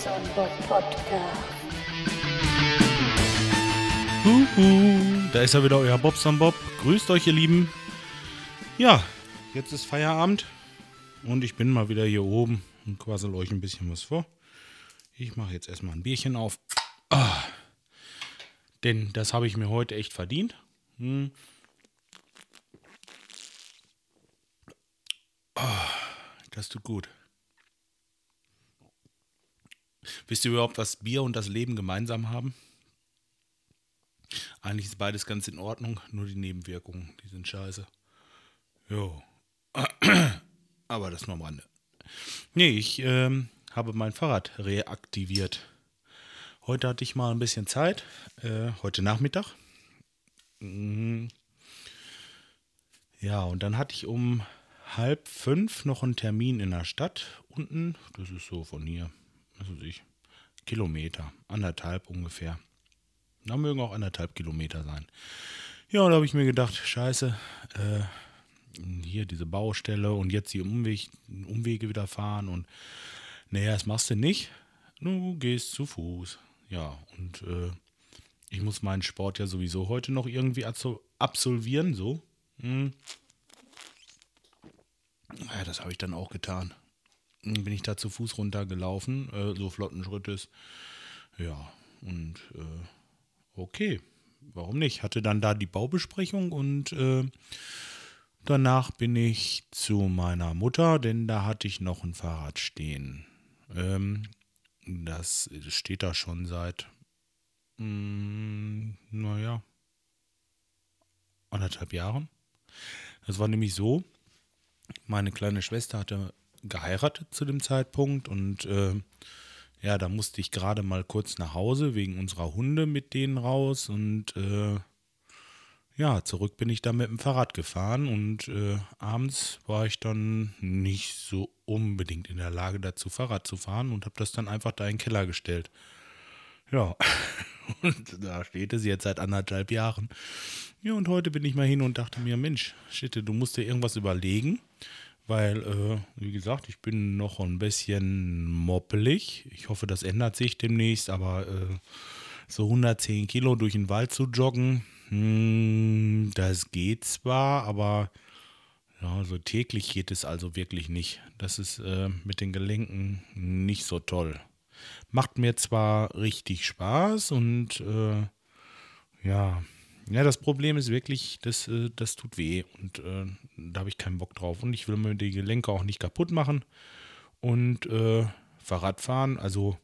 Podcast. Huhu, da ist ja wieder euer Bobson Bob. Grüßt euch, ihr Lieben. Ja, jetzt ist Feierabend und ich bin mal wieder hier oben und quassel euch ein bisschen was vor. Ich mache jetzt erstmal ein Bierchen auf. Ah, denn das habe ich mir heute echt verdient. Hm. Ah, das tut gut. Wisst ihr überhaupt, was Bier und das Leben gemeinsam haben? Eigentlich ist beides ganz in Ordnung, nur die Nebenwirkungen, die sind scheiße. Jo. Aber das nur am Rande. Nee, ich ähm, habe mein Fahrrad reaktiviert. Heute hatte ich mal ein bisschen Zeit, äh, heute Nachmittag. Mhm. Ja, und dann hatte ich um halb fünf noch einen Termin in der Stadt unten. Das ist so von hier, was weiß ich, Kilometer, anderthalb ungefähr. Da mögen auch anderthalb Kilometer sein. Ja, da habe ich mir gedacht, scheiße, äh, hier diese Baustelle und jetzt die Umweg, Umwege wieder fahren und naja, das machst du nicht. Du gehst zu Fuß. Ja, und äh, ich muss meinen Sport ja sowieso heute noch irgendwie absolvieren, so. Hm. Ja, das habe ich dann auch getan. Bin ich da zu Fuß runtergelaufen, äh, so flotten Schrittes. Ja, und äh, okay, warum nicht? Hatte dann da die Baubesprechung und äh, danach bin ich zu meiner Mutter, denn da hatte ich noch ein Fahrrad stehen. Ähm, das steht da schon seit, mh, hm, naja, anderthalb Jahren. Das war nämlich so, meine kleine Schwester hatte geheiratet zu dem Zeitpunkt und äh, ja, da musste ich gerade mal kurz nach Hause wegen unserer Hunde mit denen raus und äh, ja, zurück bin ich dann mit dem Fahrrad gefahren und äh, abends war ich dann nicht so unbedingt in der Lage dazu, Fahrrad zu fahren und habe das dann einfach da in den Keller gestellt. Ja, und da steht es jetzt seit anderthalb Jahren. Ja, und heute bin ich mal hin und dachte mir, Mensch, shit, du musst dir irgendwas überlegen weil, äh, wie gesagt, ich bin noch ein bisschen moppelig. Ich hoffe, das ändert sich demnächst, aber äh, so 110 Kilo durch den Wald zu joggen, hm, das geht zwar, aber ja, so täglich geht es also wirklich nicht. Das ist äh, mit den Gelenken nicht so toll. Macht mir zwar richtig Spaß und äh, ja, ja, das Problem ist wirklich, das, äh, das tut weh und äh, da habe ich keinen Bock drauf. Und ich will mir die Gelenke auch nicht kaputt machen. Und äh, Fahrradfahren, also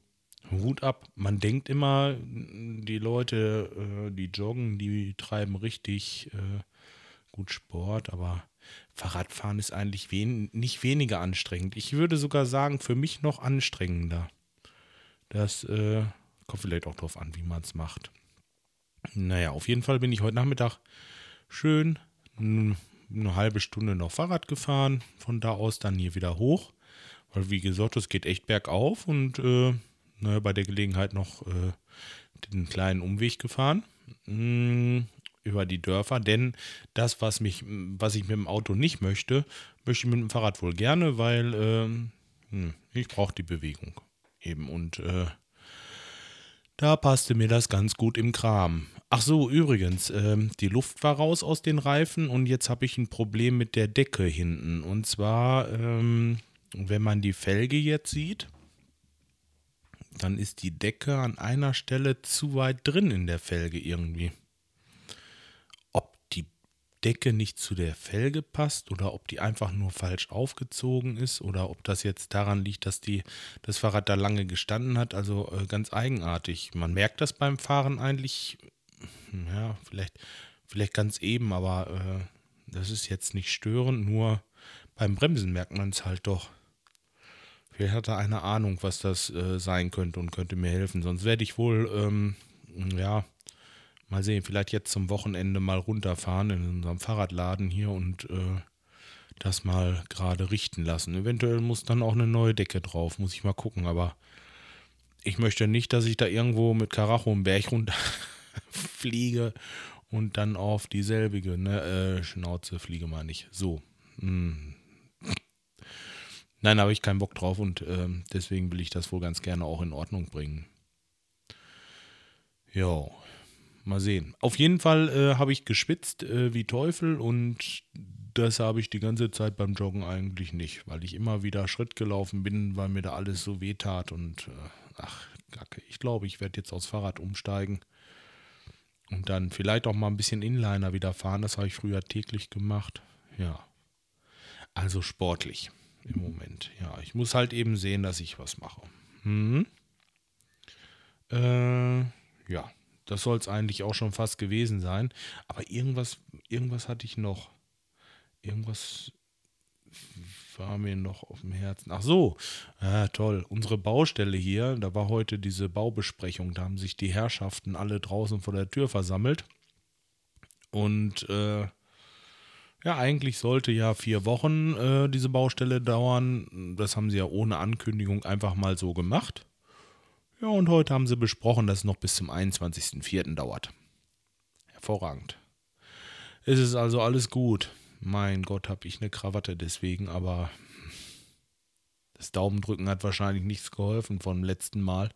Hut ab. Man denkt immer, die Leute, äh, die joggen, die treiben richtig äh, gut Sport, aber Fahrradfahren ist eigentlich wen nicht weniger anstrengend. Ich würde sogar sagen, für mich noch anstrengender. Das äh, kommt vielleicht auch darauf an, wie man es macht. Naja, auf jeden Fall bin ich heute Nachmittag schön eine halbe Stunde noch Fahrrad gefahren, von da aus dann hier wieder hoch. Weil wie gesagt, es geht echt bergauf und äh, naja, bei der Gelegenheit noch äh, den kleinen Umweg gefahren mm, über die Dörfer. Denn das, was mich, was ich mit dem Auto nicht möchte, möchte ich mit dem Fahrrad wohl gerne, weil äh, ich brauche die Bewegung eben und äh, da passte mir das ganz gut im Kram. Ach so, übrigens, ähm, die Luft war raus aus den Reifen und jetzt habe ich ein Problem mit der Decke hinten. Und zwar, ähm, wenn man die Felge jetzt sieht, dann ist die Decke an einer Stelle zu weit drin in der Felge irgendwie. Decke nicht zu der Felge passt oder ob die einfach nur falsch aufgezogen ist oder ob das jetzt daran liegt, dass die, das Fahrrad da lange gestanden hat. Also äh, ganz eigenartig. Man merkt das beim Fahren eigentlich, ja, vielleicht, vielleicht ganz eben, aber äh, das ist jetzt nicht störend, nur beim Bremsen merkt man es halt doch. Vielleicht hat er eine Ahnung, was das äh, sein könnte und könnte mir helfen. Sonst werde ich wohl, ähm, ja, Mal sehen, vielleicht jetzt zum Wochenende mal runterfahren in unserem Fahrradladen hier und äh, das mal gerade richten lassen. Eventuell muss dann auch eine neue Decke drauf, muss ich mal gucken, aber ich möchte nicht, dass ich da irgendwo mit Karacho einen Berg runterfliege und dann auf dieselbige ne, äh, Schnauze fliege, meine ich. So. Hm. Nein, habe ich keinen Bock drauf und äh, deswegen will ich das wohl ganz gerne auch in Ordnung bringen. Ja, mal sehen. Auf jeden Fall äh, habe ich geschwitzt äh, wie Teufel und das habe ich die ganze Zeit beim Joggen eigentlich nicht, weil ich immer wieder Schritt gelaufen bin, weil mir da alles so weh tat und äh, ach, Gacke. Ich glaube, ich werde jetzt aufs Fahrrad umsteigen und dann vielleicht auch mal ein bisschen Inliner wieder fahren. Das habe ich früher täglich gemacht. Ja. Also sportlich im Moment. Ja, ich muss halt eben sehen, dass ich was mache. Hm. Äh, ja, das soll es eigentlich auch schon fast gewesen sein. Aber irgendwas, irgendwas hatte ich noch. Irgendwas war mir noch auf dem Herzen. Ach so, ja, toll. Unsere Baustelle hier, da war heute diese Baubesprechung. Da haben sich die Herrschaften alle draußen vor der Tür versammelt. Und äh, ja, eigentlich sollte ja vier Wochen äh, diese Baustelle dauern. Das haben sie ja ohne Ankündigung einfach mal so gemacht. Ja, und heute haben sie besprochen, dass es noch bis zum 21.04. dauert. Hervorragend. Es ist also alles gut. Mein Gott, habe ich eine Krawatte deswegen, aber das Daumendrücken hat wahrscheinlich nichts geholfen vom letzten Mal.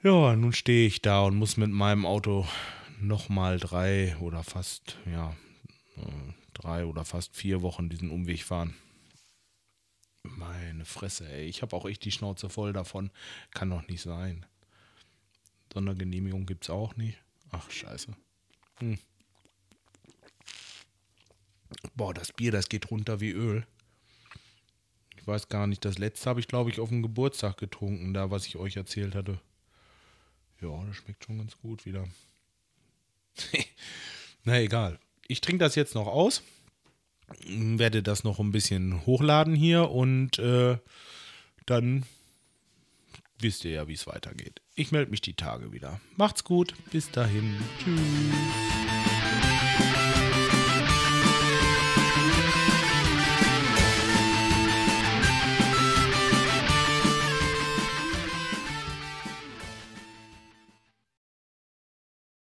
Ja, nun stehe ich da und muss mit meinem Auto nochmal drei oder fast, ja, äh, drei oder fast vier Wochen diesen Umweg fahren. Meine Fresse, ey. Ich habe auch echt die Schnauze voll davon. Kann doch nicht sein. Sondergenehmigung gibt es auch nicht. Ach, scheiße. Hm. Boah, das Bier, das geht runter wie Öl. Ich weiß gar nicht, das letzte habe ich, glaube ich, auf dem Geburtstag getrunken, da, was ich euch erzählt hatte. Ja, das schmeckt schon ganz gut wieder. Na egal. Ich trinke das jetzt noch aus, werde das noch ein bisschen hochladen hier und äh, dann wisst ihr ja, wie es weitergeht. Ich melde mich die Tage wieder. Macht's gut, bis dahin. Tschüss.